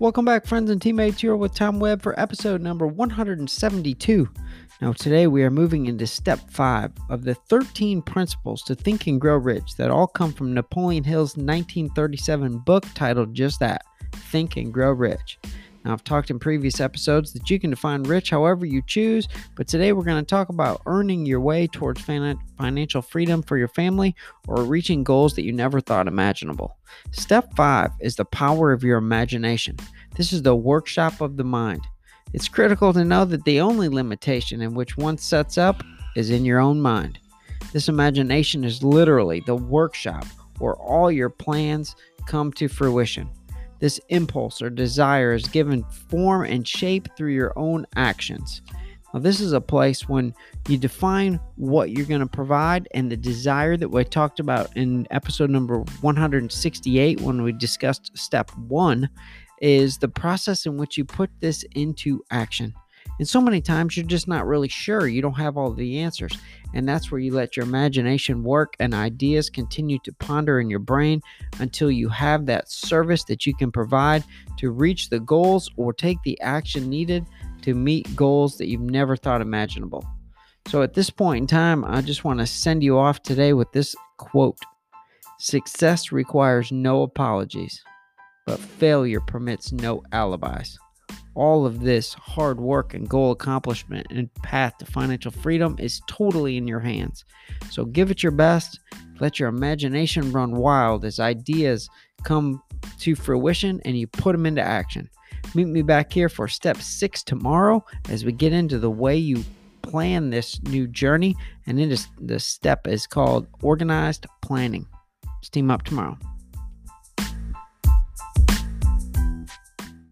Welcome back, friends and teammates. Here with Tom Webb for episode number 172. Now, today we are moving into step five of the 13 principles to think and grow rich that all come from Napoleon Hill's 1937 book titled just that Think and Grow Rich. Now, I've talked in previous episodes that you can define rich however you choose, but today we're going to talk about earning your way towards financial freedom for your family or reaching goals that you never thought imaginable. Step five is the power of your imagination. This is the workshop of the mind. It's critical to know that the only limitation in which one sets up is in your own mind. This imagination is literally the workshop where all your plans come to fruition. This impulse or desire is given form and shape through your own actions. Now, this is a place when you define what you're going to provide and the desire that we talked about in episode number 168 when we discussed step one is the process in which you put this into action. And so many times you're just not really sure. You don't have all the answers. And that's where you let your imagination work and ideas continue to ponder in your brain until you have that service that you can provide to reach the goals or take the action needed to meet goals that you've never thought imaginable. So at this point in time, I just want to send you off today with this quote Success requires no apologies, but failure permits no alibis all of this hard work and goal accomplishment and path to financial freedom is totally in your hands. So give it your best. Let your imagination run wild as ideas come to fruition and you put them into action. Meet me back here for step six tomorrow as we get into the way you plan this new journey. And it is the step is called organized planning. Let's up tomorrow.